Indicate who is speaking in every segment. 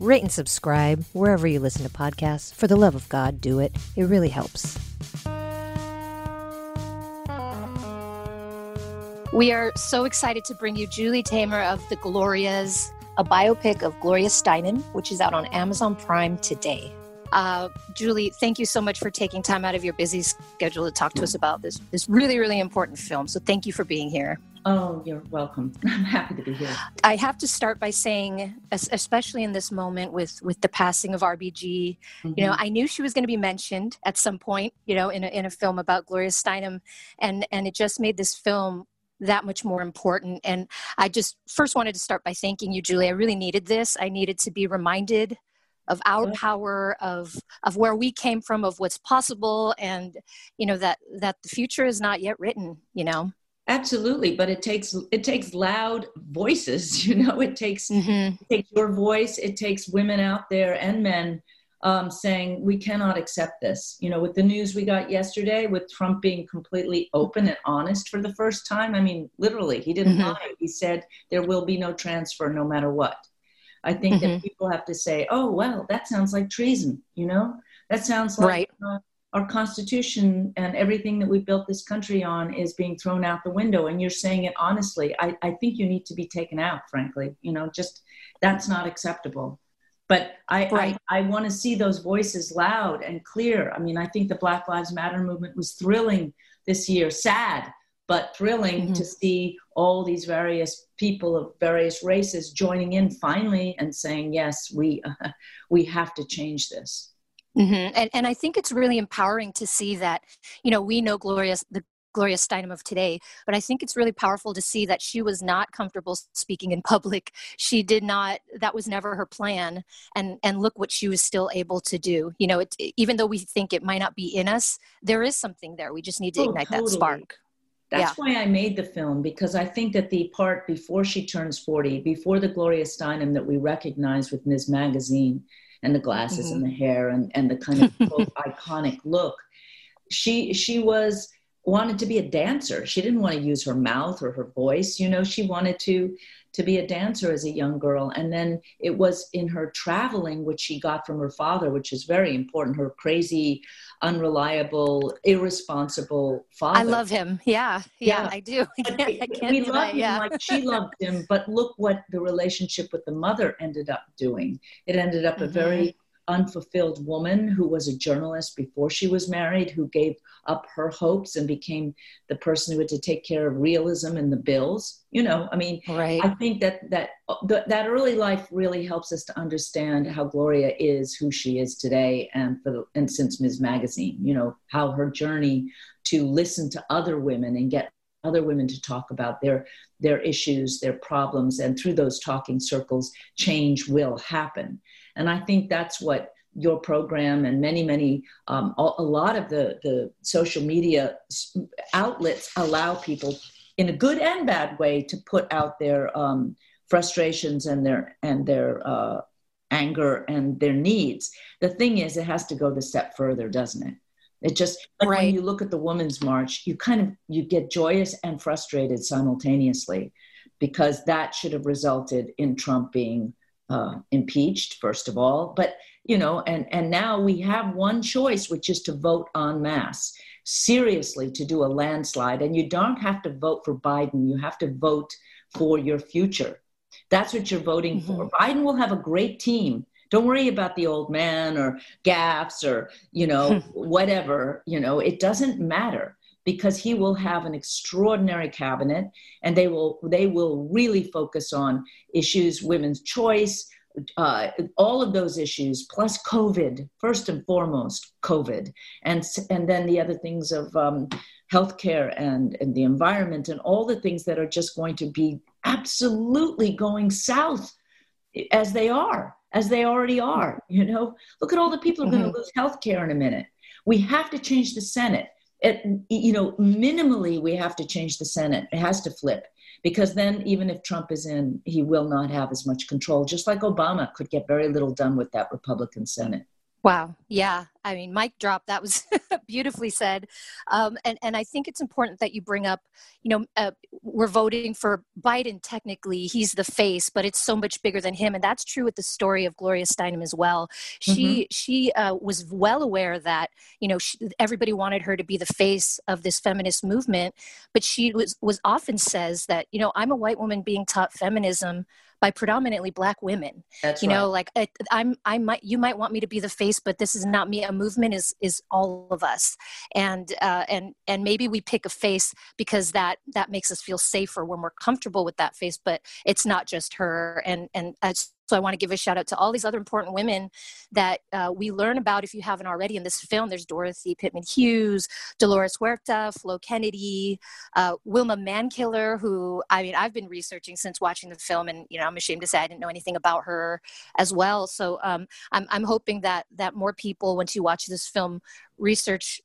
Speaker 1: rate and subscribe wherever you listen to podcasts. For the love of God, do it. It really helps.
Speaker 2: We are so excited to bring you Julie Taymor of The Glorias, a biopic of Gloria Steinem, which is out on Amazon Prime today. Uh, Julie, thank you so much for taking time out of your busy schedule to talk to us about this this really really important film. So thank you for being here.
Speaker 3: Oh, you're welcome. I'm happy to be here.
Speaker 2: I have to start by saying, especially in this moment with with the passing of RBG, mm-hmm. you know, I knew she was going to be mentioned at some point, you know, in a, in a film about Gloria Steinem, and and it just made this film that much more important. And I just first wanted to start by thanking you, Julie. I really needed this. I needed to be reminded of our power of of where we came from of what's possible and you know that that the future is not yet written you know
Speaker 3: absolutely but it takes it takes loud voices you know it takes mm-hmm. it takes your voice it takes women out there and men um, saying we cannot accept this you know with the news we got yesterday with trump being completely open and honest for the first time i mean literally he didn't mm-hmm. lie he said there will be no transfer no matter what I think mm-hmm. that people have to say, oh, well, that sounds like treason, you know? That sounds like
Speaker 2: right.
Speaker 3: uh, our Constitution and everything that we built this country on is being thrown out the window. And you're saying it honestly. I, I think you need to be taken out, frankly. You know, just that's not acceptable. But I, right. I, I want to see those voices loud and clear. I mean, I think the Black Lives Matter movement was thrilling this year, sad, but thrilling mm-hmm. to see all these various people of various races joining in finally and saying yes we uh, we have to change this
Speaker 2: mm-hmm. and, and i think it's really empowering to see that you know we know gloria the Gloria Steinem of today, but I think it's really powerful to see that she was not comfortable speaking in public. She did not; that was never her plan. And and look what she was still able to do. You know, it, even though we think it might not be in us, there is something there. We just need to oh, ignite totally. that spark.
Speaker 3: That's yeah. why I made the film because I think that the part before she turns 40, before the Gloria Steinem that we recognize with Ms. Magazine and the glasses mm-hmm. and the hair and, and the kind of iconic look, she she was wanted to be a dancer. She didn't want to use her mouth or her voice. You know, she wanted to to be a dancer as a young girl. And then it was in her traveling, which she got from her father, which is very important, her crazy, unreliable, irresponsible father.
Speaker 2: I love him. Yeah. Yeah, yeah. I do. I can't,
Speaker 3: we love him yeah. like she loved him, but look what the relationship with the mother ended up doing. It ended up mm-hmm. a very unfulfilled woman who was a journalist before she was married, who gave up her hopes and became the person who had to take care of realism and the bills. You know, I mean,
Speaker 2: right.
Speaker 3: I think that that that early life really helps us to understand how Gloria is who she is today, and for the, and since Ms. Magazine, you know, how her journey to listen to other women and get other women to talk about their their issues their problems and through those talking circles change will happen and I think that's what your program and many, many, um, a lot of the, the social media outlets allow people in a good and bad way to put out their um, frustrations and their, and their uh, anger and their needs. The thing is, it has to go the step further, doesn't it? It just like right. when you look at the Women's March, you kind of you get joyous and frustrated simultaneously, because that should have resulted in Trump being uh, impeached, first of all. But you know, and and now we have one choice, which is to vote en masse, seriously, to do a landslide. And you don't have to vote for Biden; you have to vote for your future. That's what you're voting mm-hmm. for. Biden will have a great team. Don't worry about the old man or gaffes or you know whatever. You know, it doesn't matter because he will have an extraordinary cabinet and they will they will really focus on issues women's choice uh, all of those issues plus covid first and foremost covid and and then the other things of um, healthcare and and the environment and all the things that are just going to be absolutely going south as they are as they already are you know look at all the people who are going to mm-hmm. lose healthcare in a minute We have to change the Senate. It, you know, minimally, we have to change the Senate. It has to flip because then, even if Trump is in, he will not have as much control, just like Obama could get very little done with that Republican Senate.
Speaker 2: Wow. Yeah. I mean, mic drop. That was beautifully said. Um, and, and I think it's important that you bring up, you know, uh, we're voting for Biden technically. He's the face, but it's so much bigger than him. And that's true with the story of Gloria Steinem as well. She, mm-hmm. she uh, was well aware that, you know, she, everybody wanted her to be the face of this feminist movement, but she was, was often says that, you know, I'm a white woman being taught feminism by predominantly black women.
Speaker 3: That's
Speaker 2: you
Speaker 3: right.
Speaker 2: know like I, i'm i might you might want me to be the face but this is not me. A movement is is all of us. And uh, and and maybe we pick a face because that that makes us feel safer when we're comfortable with that face but it's not just her. And and so I want to give a shout out to all these other important women that uh, we learn about if you haven't already in this film. There's Dorothy Pitman Hughes, Dolores Huerta, Flo Kennedy, uh, Wilma Mankiller, who I mean I've been researching since watching the film, and you know I'm ashamed to say I didn't know anything about her as well. So um, I'm I'm hoping that that more people once you watch this film research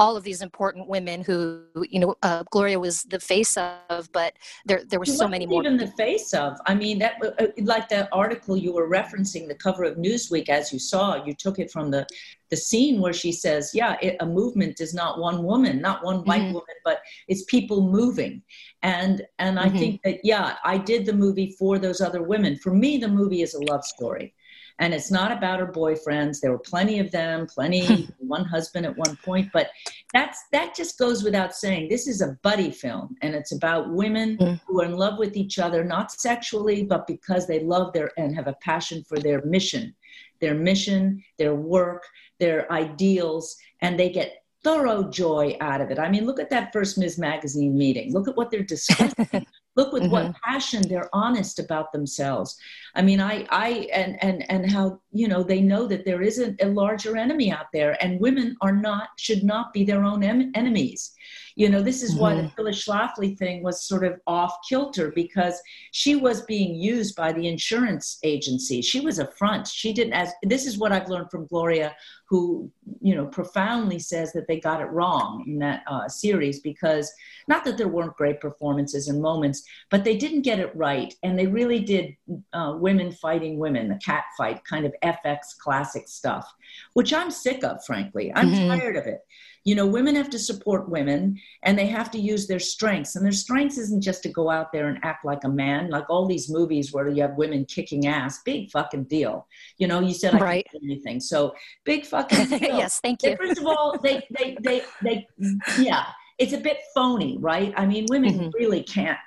Speaker 2: all of these important women who you know uh, Gloria was the face of, but there there were
Speaker 3: she
Speaker 2: so many more.
Speaker 3: Even the face of. I mean, that uh, like that article you were referencing, the cover of Newsweek, as you saw, you took it from the the scene where she says, "Yeah, it, a movement is not one woman, not one white mm-hmm. woman, but it's people moving." And and I mm-hmm. think that yeah, I did the movie for those other women. For me, the movie is a love story and it's not about her boyfriends there were plenty of them plenty one husband at one point but that's that just goes without saying this is a buddy film and it's about women mm. who are in love with each other not sexually but because they love their and have a passion for their mission their mission their work their ideals and they get thorough joy out of it. I mean, look at that first Ms. Magazine meeting. Look at what they're discussing. look with mm-hmm. what passion they're honest about themselves i mean i i and and and how you know they know that there isn't a larger enemy out there and women are not should not be their own em- enemies you know this is mm-hmm. why the mm-hmm. phyllis schlafly thing was sort of off kilter because she was being used by the insurance agency she was a front she didn't as this is what i've learned from gloria who you know profoundly says that they got it wrong in that uh, series because not that there weren't great performances and moments but they didn't get it right and they really did uh, women fighting women the cat fight kind of fx classic stuff which i'm sick of frankly i'm mm-hmm. tired of it you know women have to support women and they have to use their strengths and their strengths isn't just to go out there and act like a man like all these movies where you have women kicking ass big fucking deal you know you said i right. can't do anything so big fucking deal.
Speaker 2: yes thank you
Speaker 3: first of all they they they they yeah it's a bit phony right i mean women mm-hmm. really can't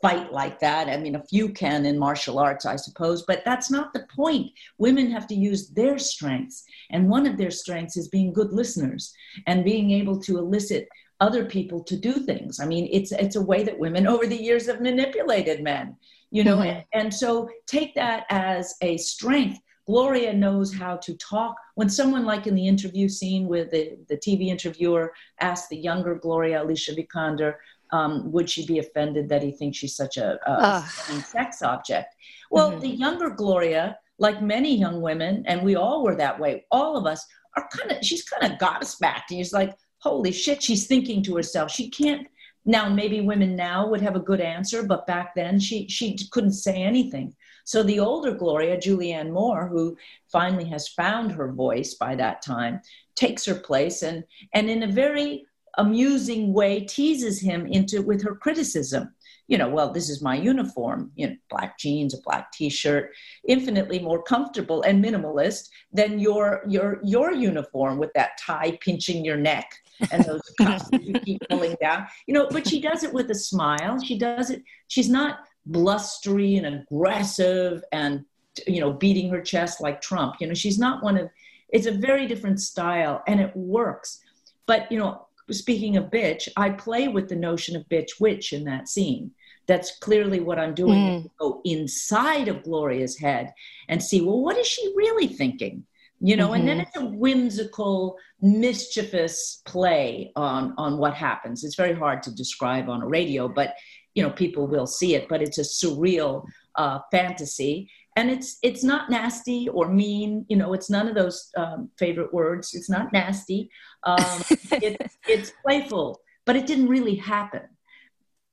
Speaker 3: fight like that. I mean, a few can in martial arts, I suppose, but that's not the point. Women have to use their strengths. And one of their strengths is being good listeners and being able to elicit other people to do things. I mean, it's it's a way that women over the years have manipulated men, you know, mm-hmm. and, and so take that as a strength. Gloria knows how to talk. When someone, like in the interview scene with the, the TV interviewer, asked the younger Gloria, Alicia Vikander, um, would she be offended that he thinks she's such a, a sex object? Well, mm-hmm. the younger Gloria, like many young women, and we all were that way, all of us are kind of, she's kind of gobsmacked. And he's like, holy shit, she's thinking to herself. She can't, now maybe women now would have a good answer, but back then she, she couldn't say anything. So the older Gloria, Julianne Moore, who finally has found her voice by that time, takes her place and, and in a very amusing way teases him into with her criticism. You know well this is my uniform you know black jeans a black t-shirt infinitely more comfortable and minimalist than your your your uniform with that tie pinching your neck and those cuffs that you keep pulling down. You know but she does it with a smile. She does it she's not blustery and aggressive and you know beating her chest like trump. You know she's not one of it's a very different style and it works. But you know speaking of bitch, I play with the notion of bitch witch in that scene. That's clearly what I'm doing. Mm. Go inside of Gloria's head and see, well, what is she really thinking? You know, mm-hmm. and then mm-hmm. it's a whimsical, mischievous play on on what happens. It's very hard to describe on a radio, but you know, people will see it. But it's a surreal uh, fantasy, and it's it's not nasty or mean you know it's none of those um, favorite words. It's not nasty. Um, it, it's playful but it didn't really happen.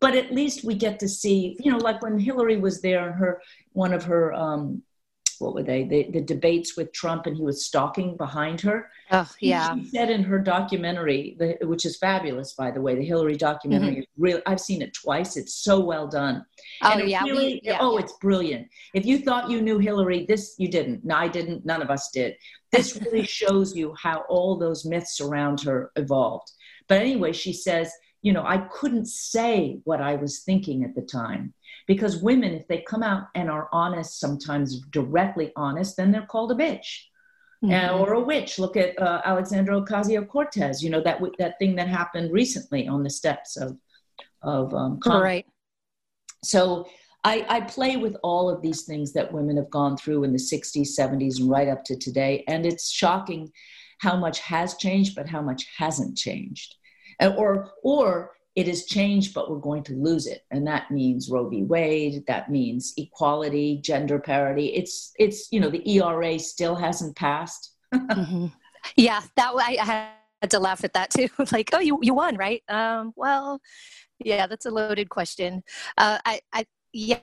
Speaker 3: But at least we get to see you know like when hillary was there her one of her um, what were they? The, the debates with trump and he was stalking behind her.
Speaker 2: Oh yeah.
Speaker 3: she said in her documentary the, which is fabulous by the way the hillary documentary mm-hmm. is real i've seen it twice. It's so well done.
Speaker 2: Oh and yeah, really, we, yeah,
Speaker 3: oh
Speaker 2: yeah.
Speaker 3: it's brilliant. If you thought you knew hillary this you didn't. No i didn't. None of us did. This really shows you how all those myths around her evolved. But anyway she says you know i couldn't say what i was thinking at the time because women, if they come out and are honest, sometimes directly honest, then they're called a bitch. Mm-hmm. Uh, or a witch. Look at uh, Alexandra Ocasio Cortez. You know that that thing that happened recently on the steps of of um,
Speaker 2: right.
Speaker 3: So I, I, play with all of these things that women have gone through in the 60s, 70s, and right up to today, and it's shocking how much has changed, but how much hasn't changed, or or it has changed, but we're going to lose it. And that means Roe v. Wade, that means equality, gender parity. It's, it's you know, the ERA still hasn't passed.
Speaker 2: mm-hmm. Yeah, that I, I had to laugh at that too. like, oh, you, you won, right? Um, well, yeah, that's a loaded question. Uh, I, I, yeah,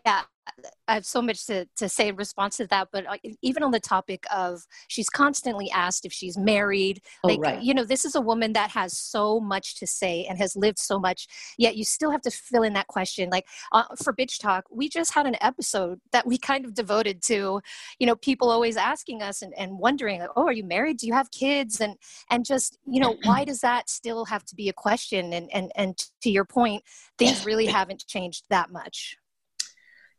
Speaker 2: I have so much to, to say in response to that, but uh, even on the topic of she's constantly asked if she's married.
Speaker 3: Oh,
Speaker 2: like,
Speaker 3: right.
Speaker 2: you know, this is a woman that has so much to say and has lived so much, yet you still have to fill in that question. Like uh, for Bitch Talk, we just had an episode that we kind of devoted to, you know, people always asking us and, and wondering, like, oh, are you married? Do you have kids? And, and just, you know, why does that still have to be a question? And, and, and to your point, things really haven't changed that much.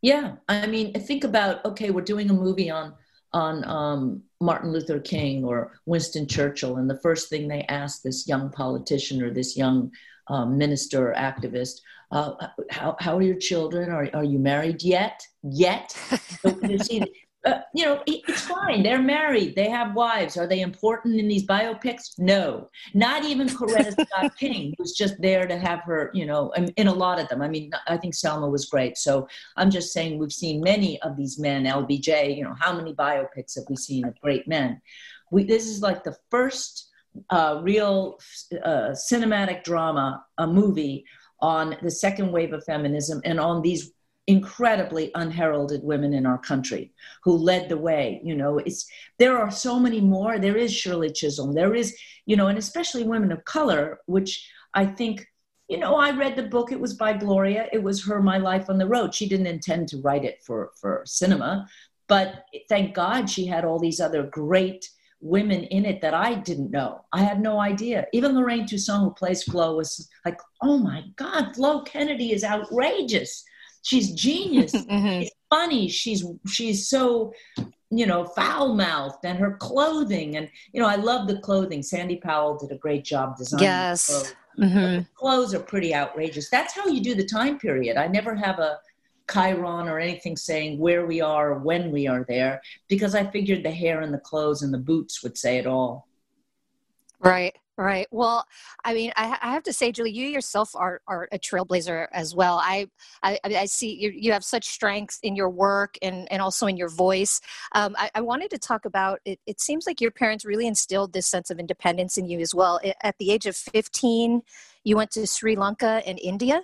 Speaker 3: Yeah, I mean, think about okay, we're doing a movie on on um, Martin Luther King or Winston Churchill, and the first thing they ask this young politician or this young um, minister or activist, uh, how, how are your children? Are, are you married yet? Yet? so you see, uh, you know, it's fine. They're married. They have wives. Are they important in these biopics? No, not even Coretta Scott King, who's just there to have her, you know, in a lot of them. I mean, I think Selma was great. So I'm just saying we've seen many of these men, LBJ, you know, how many biopics have we seen of great men? We, this is like the first uh, real uh, cinematic drama, a movie on the second wave of feminism and on these incredibly unheralded women in our country who led the way you know. It's there are so many more. There is shirley chisholm. There is you know and especially women of color which i think you know i read the book. It was by gloria. It was her my life on the road. She didn't intend to write it for for cinema but thank god she had all these other great women in it that I didn't know. I had no idea. Even Lorraine Toussaint, who plays Flo, was like, oh my God, Flo Kennedy is outrageous she's genius. Mm-hmm. she's funny. She's she's so you know foul mouthed and her clothing and you know i love the clothing. Sandy powell did a great job designing
Speaker 2: yes.
Speaker 3: clothes.
Speaker 2: Mm-hmm.
Speaker 3: clothes are pretty outrageous. That's how you do the time period. I never have a chiron or anything saying where we are or when we are there because i figured the hair and the clothes and the boots would say it all.
Speaker 2: Right Right. Well, I mean, I, I, have to say, Julie, you yourself are, are a trailblazer as well. I I, I see you, you have such strength in your work and, and also in your voice. Um, I, I, wanted to talk about it. It seems like your parents really instilled this sense of independence in you as well. At the age of 15, you went to Sri Lanka and India.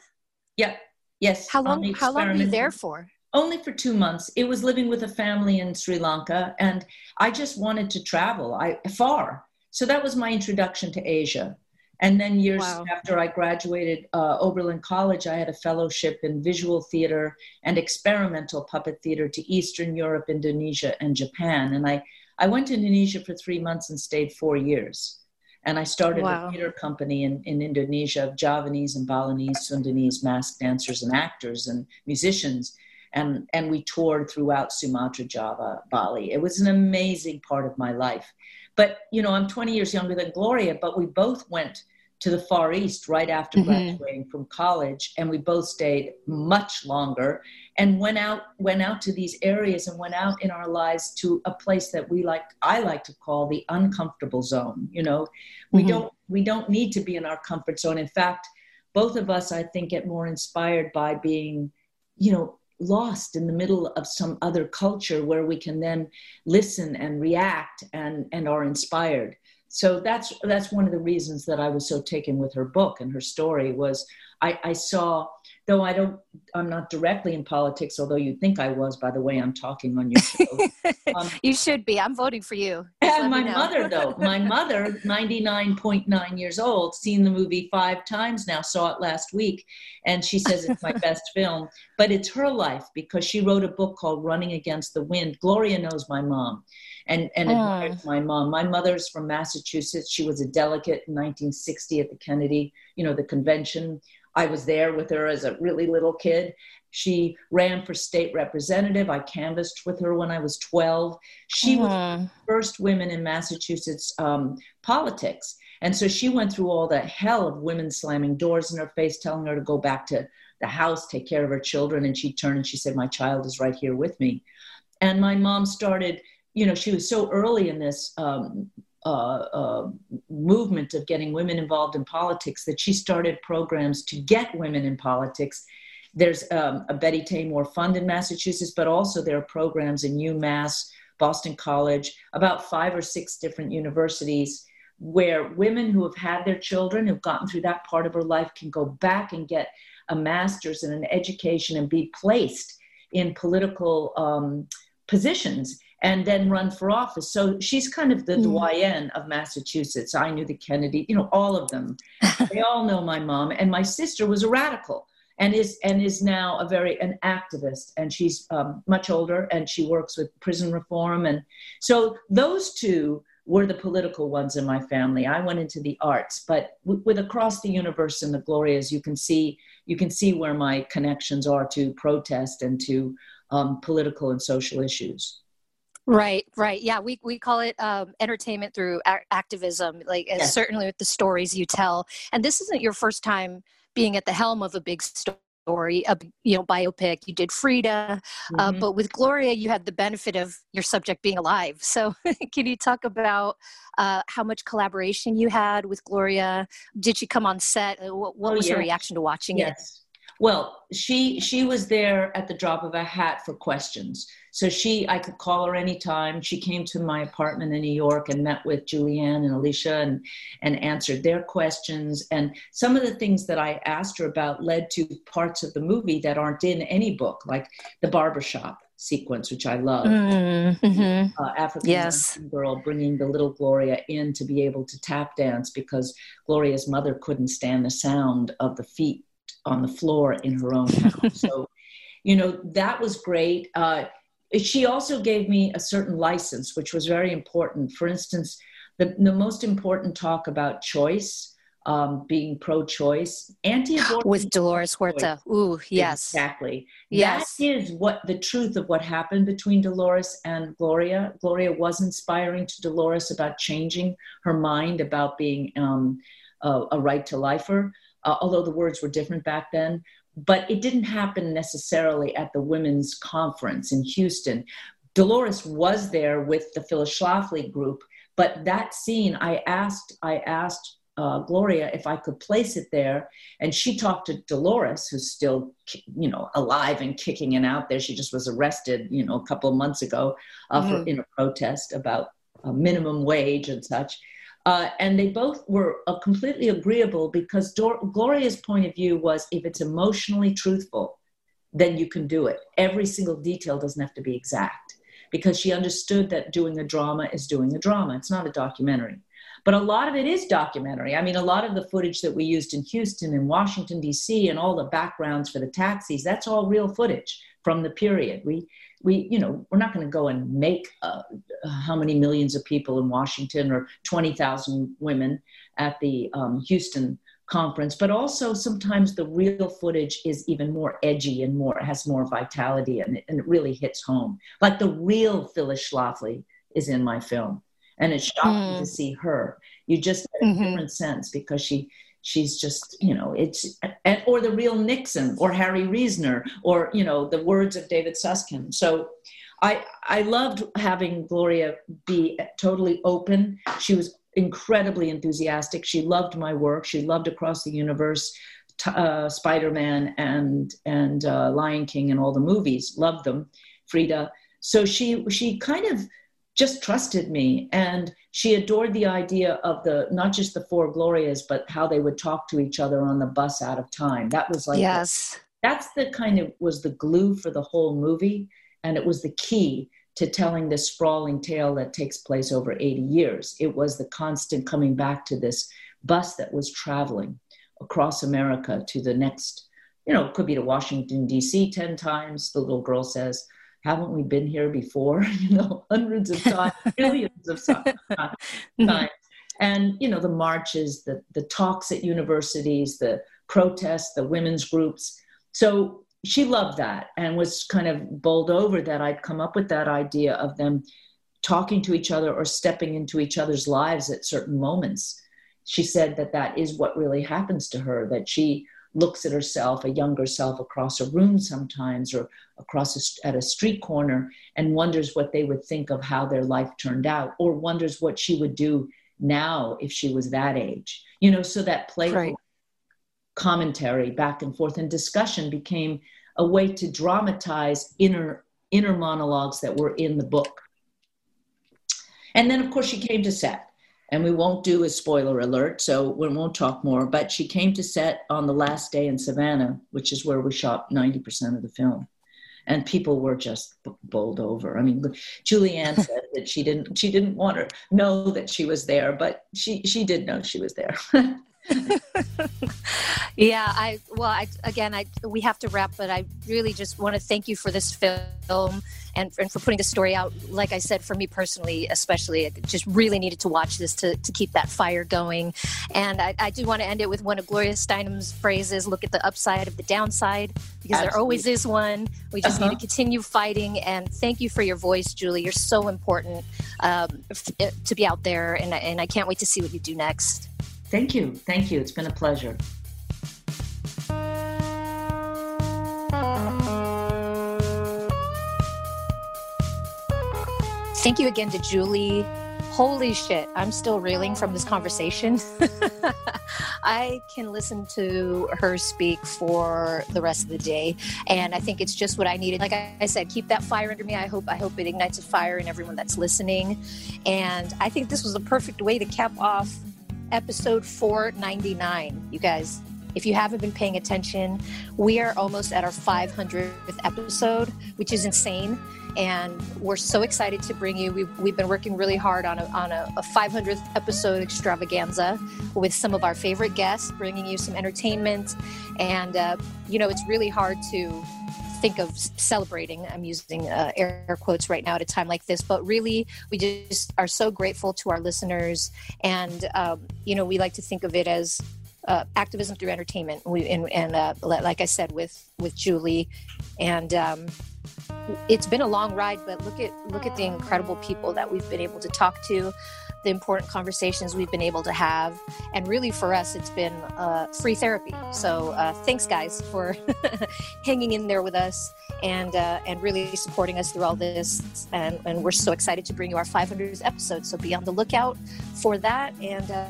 Speaker 3: Yeah. Yes.
Speaker 2: How long, how long were you there for?
Speaker 3: Only for two months. It was living with a family in Sri Lanka, and I just wanted to travel. I far so that was my introduction to Asia. And then years wow. after I graduated uh, Oberlin College, I had a fellowship in visual theater and experimental puppet theater to Eastern Europe, Indonesia, and Japan. And I, I went to Indonesia for three months and stayed four years. And I started wow. a theater company in, in Indonesia of Javanese and Balinese, Sundanese mask dancers and actors and musicians. And, and we toured throughout Sumatra, Java, Bali. It was an amazing part of my life. But, you know, I'm 20 years younger than Gloria, but we both went to the Far East right after mm-hmm. graduating from college, and we both stayed much longer and went out went out to these areas and went out in our lives to a place that we like I like to call the uncomfortable zone. You know, we mm-hmm. don't we don't need to be in our comfort zone. In fact, both of us I think get more inspired by being, you know, lost in the middle of some other culture where we can then listen and react and, and are inspired. So that's that's one of the reasons that I was so taken with her book and her story was I, I saw though I don't, I'm not directly in politics, although you think I was by the way I'm talking on your show.
Speaker 2: Um, you should be. I'm voting for you.
Speaker 3: and my mother, though, my mother, 99.9 years old, seen the movie five times now, saw it last week, and she says it's my best film. But it's her life because she wrote a book called Running Against the Wind. Gloria knows my mom and and admires my mom. My mother's from Massachusetts. She was a delegate in 1960 at the Kennedy, you know, the convention. I was there with her as a really little kid. She ran for state representative. I canvassed with her when I was 12. She was the first women in Massachusetts um, politics. And so she went through all the hell of women slamming doors in her face, telling her to go back to the house, take care of her children. And she turned and she said, My child is right here with me. And my mom started, you know, she was so early in this um, uh, uh, movement of getting women involved in politics that she started programs to get women in politics. There's um, a Betty Taymor Fund in Massachusetts, but also there are programs in UMass, Boston College, about five or six different universities where women who have had their children, who've gotten through that part of her life, can go back and get a master's and an education and be placed in political um, positions and then run for office. So she's kind of the mm. doyen of Massachusetts. I knew the Kennedy, you know, all of them. they all know my mom, and my sister was a radical and is and is now a very an activist. And she's um, much older, and she works with prison reform. And so those two were the political ones in my family. I went into the arts, but w- with across the universe and the Glorias, you can see you can see where my connections are to protest and to um, political and social issues.
Speaker 2: Right, right. Yeah, we, we call it um, entertainment through a- activism, like yes. certainly with the stories you tell. And this isn't your first time being at the helm of a big story, a you know biopic. You did Frida, uh, mm-hmm. uh, but with Gloria, you had the benefit of your subject being alive. So, can you talk about uh, how much collaboration you had with Gloria? Did she come on set? Uh, what, what oh, was yes. her reaction to watching
Speaker 3: yes.
Speaker 2: it?
Speaker 3: Well, she she was there at the drop of a hat for questions. So she, I could call her anytime. She came to my apartment in New York and met with Julianne and Alicia and and answered their questions. And some of the things that I asked her about led to parts of the movie that aren't in any book, like the barbershop sequence, which I love. Mm-hmm. Uh, African yes. girl bringing the little Gloria in to be able to tap dance because Gloria's mother couldn't stand the sound of the feet on the floor in her own house. so, you know, that was great. Uh, she also gave me a certain license, which was very important. For instance, the, the most important talk about choice, um, being pro-choice, anti-abortion
Speaker 2: with Dolores Huerta. Ooh, yes,
Speaker 3: exactly.
Speaker 2: Yes,
Speaker 3: that is what the truth of what happened between Dolores and Gloria. Gloria was inspiring to Dolores about changing her mind about being um, a, a right to lifer uh, although the words were different back then. But it didn't happen necessarily at the women's conference in Houston. Dolores was there with the Phyllis Schlafly group, but that scene, I asked, I asked uh, Gloria if I could place it there, and she talked to Dolores, who's still, you know, alive and kicking and out there. She just was arrested, you know, a couple of months ago uh, mm-hmm. for in a protest about a minimum wage and such. Uh, and they both were uh, completely agreeable because Dor- Gloria's point of view was if it's emotionally truthful, then you can do it. Every single detail doesn't have to be exact because she understood that doing a drama is doing a drama. It's not a documentary. But a lot of it is documentary. I mean, a lot of the footage that we used in Houston and Washington, D.C., and all the backgrounds for the taxis, that's all real footage from the period. We we you know we're not going to go and make uh, how many millions of people in washington or 20000 women at the um, houston conference but also sometimes the real footage is even more edgy and more has more vitality and, and it really hits home like the real phyllis schlafly is in my film and it's shocking mm. to see her you just get a mm-hmm. different sense because she she's just you know it's or the real nixon or harry reasoner or you know the words of david susskind so i i loved having gloria be totally open she was incredibly enthusiastic she loved my work she loved across the universe uh, Spider-Man and and uh, Lion King and all the movies. Loved them, Frida. So she she kind of just trusted me. And she adored the idea of the not just the four glorias but how they would talk to each other on the bus out of time. That was like
Speaker 2: yes.
Speaker 3: the, that's the kind of was the glue for the whole movie. And it was the key to telling this sprawling tale that takes place over 80 years. It was the constant coming back to this bus that was traveling across america to the next you know it could be to washington d.c 10 times the little girl says haven't we been here before? you know, hundreds of times, millions of mm-hmm. times. And you know, the marches, the the talks at universities, the protests, the women's groups. So she loved that and was kind of bowled over that I'd come up with that idea of them talking to each other or stepping into each other's lives at certain moments. She said that that is what really happens to her, that she looks at herself, a younger self, across a room sometimes or across a, at a street corner and wonders what they would think of how their life turned out or wonders what she would do now if she was that age. You know, so that playful right. commentary back and forth and discussion became a way to dramatize inner inner monologues that were in the book. And then of course she came to set and we won't do a spoiler alert, so we won't talk more. But she came to set on the last day in Savannah, which is where we shot 90% of the film. And people were just bowled over. I mean, Julianne said that she didn't she didn't want to know that she was there, but she she did know she was there.
Speaker 2: yeah, I well, I again, I we have to wrap, but I really just want to thank you for this film and, and for putting the story out. Like I said, for me personally, especially, I just really needed to watch this to, to keep that fire going. And I, I do want to end it with one of Gloria Steinem's phrases: "Look at the upside of the downside," because Absolutely. there always is one. We just uh-huh. need to continue fighting. And thank you for your voice, Julie. You're so important um, f- to be out there, and and I can't wait to see what you do next.
Speaker 3: Thank you. Thank you. It's been a pleasure.
Speaker 2: Thank you again to Julie. Holy shit, I'm still reeling from this conversation. I can listen to her speak for the rest of the day, and I think it's just what I needed. Like I said, keep that fire under me. I hope I hope it ignites a fire in everyone that's listening. And I think this was a perfect way to cap off episode 499. You guys, if you haven't been paying attention, we are almost at our 500th episode, which is insane. And we're so excited to bring you. We've, we've been working really hard on, a, on a, a 500th episode extravaganza with some of our favorite guests, bringing you some entertainment. And, uh, you know, it's really hard to think of celebrating. I'm using uh, air quotes right now at a time like this, but really, we just are so grateful to our listeners, and um, you know, we like to think of it as uh, activism through entertainment. We and, and uh, like I said with with Julie, and um, it's been a long ride, but look at look at the incredible people that we've been able to talk to the important conversations we've been able to have. And really, for us, it's been uh, free therapy. So uh, thanks, guys, for hanging in there with us and uh, and really supporting us through all this. And, and we're so excited to bring you our 500th episode. So be on the lookout for that. And uh,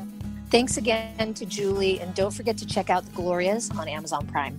Speaker 2: thanks again to Julie. And don't forget to check out the Glorias on Amazon Prime.